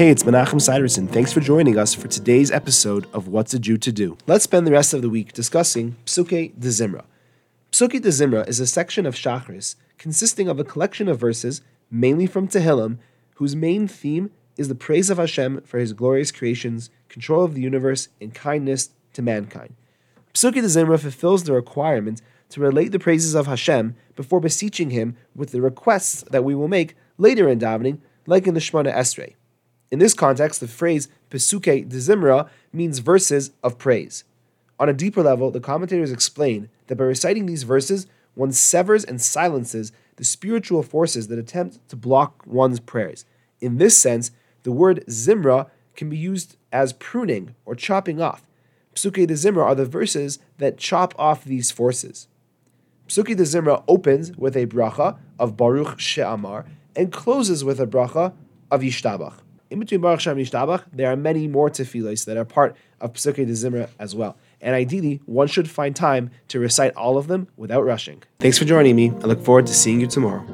Hey, it's Menachem Siderson. Thanks for joining us for today's episode of What's a Jew to Do. Let's spend the rest of the week discussing Psuke de Zimra. Psuke de Zimra is a section of Shachris consisting of a collection of verses, mainly from Tehillim, whose main theme is the praise of Hashem for his glorious creations, control of the universe, and kindness to mankind. Psuke de Zimra fulfills the requirement to relate the praises of Hashem before beseeching him with the requests that we will make later in davening, like in the Shemona Esrei. In this context, the phrase Pesuke de Zimra means verses of praise. On a deeper level, the commentators explain that by reciting these verses, one severs and silences the spiritual forces that attempt to block one's prayers. In this sense, the word Zimra can be used as pruning or chopping off. Psuke de Zimra are the verses that chop off these forces. Psuke de Zimra opens with a bracha of Baruch She'amar and closes with a bracha of Yishtabach in between Baruch Shem and Yishtabach, there are many more tefillos that are part of Pesukei de Zimra as well. And ideally, one should find time to recite all of them without rushing. Thanks for joining me. I look forward to seeing you tomorrow.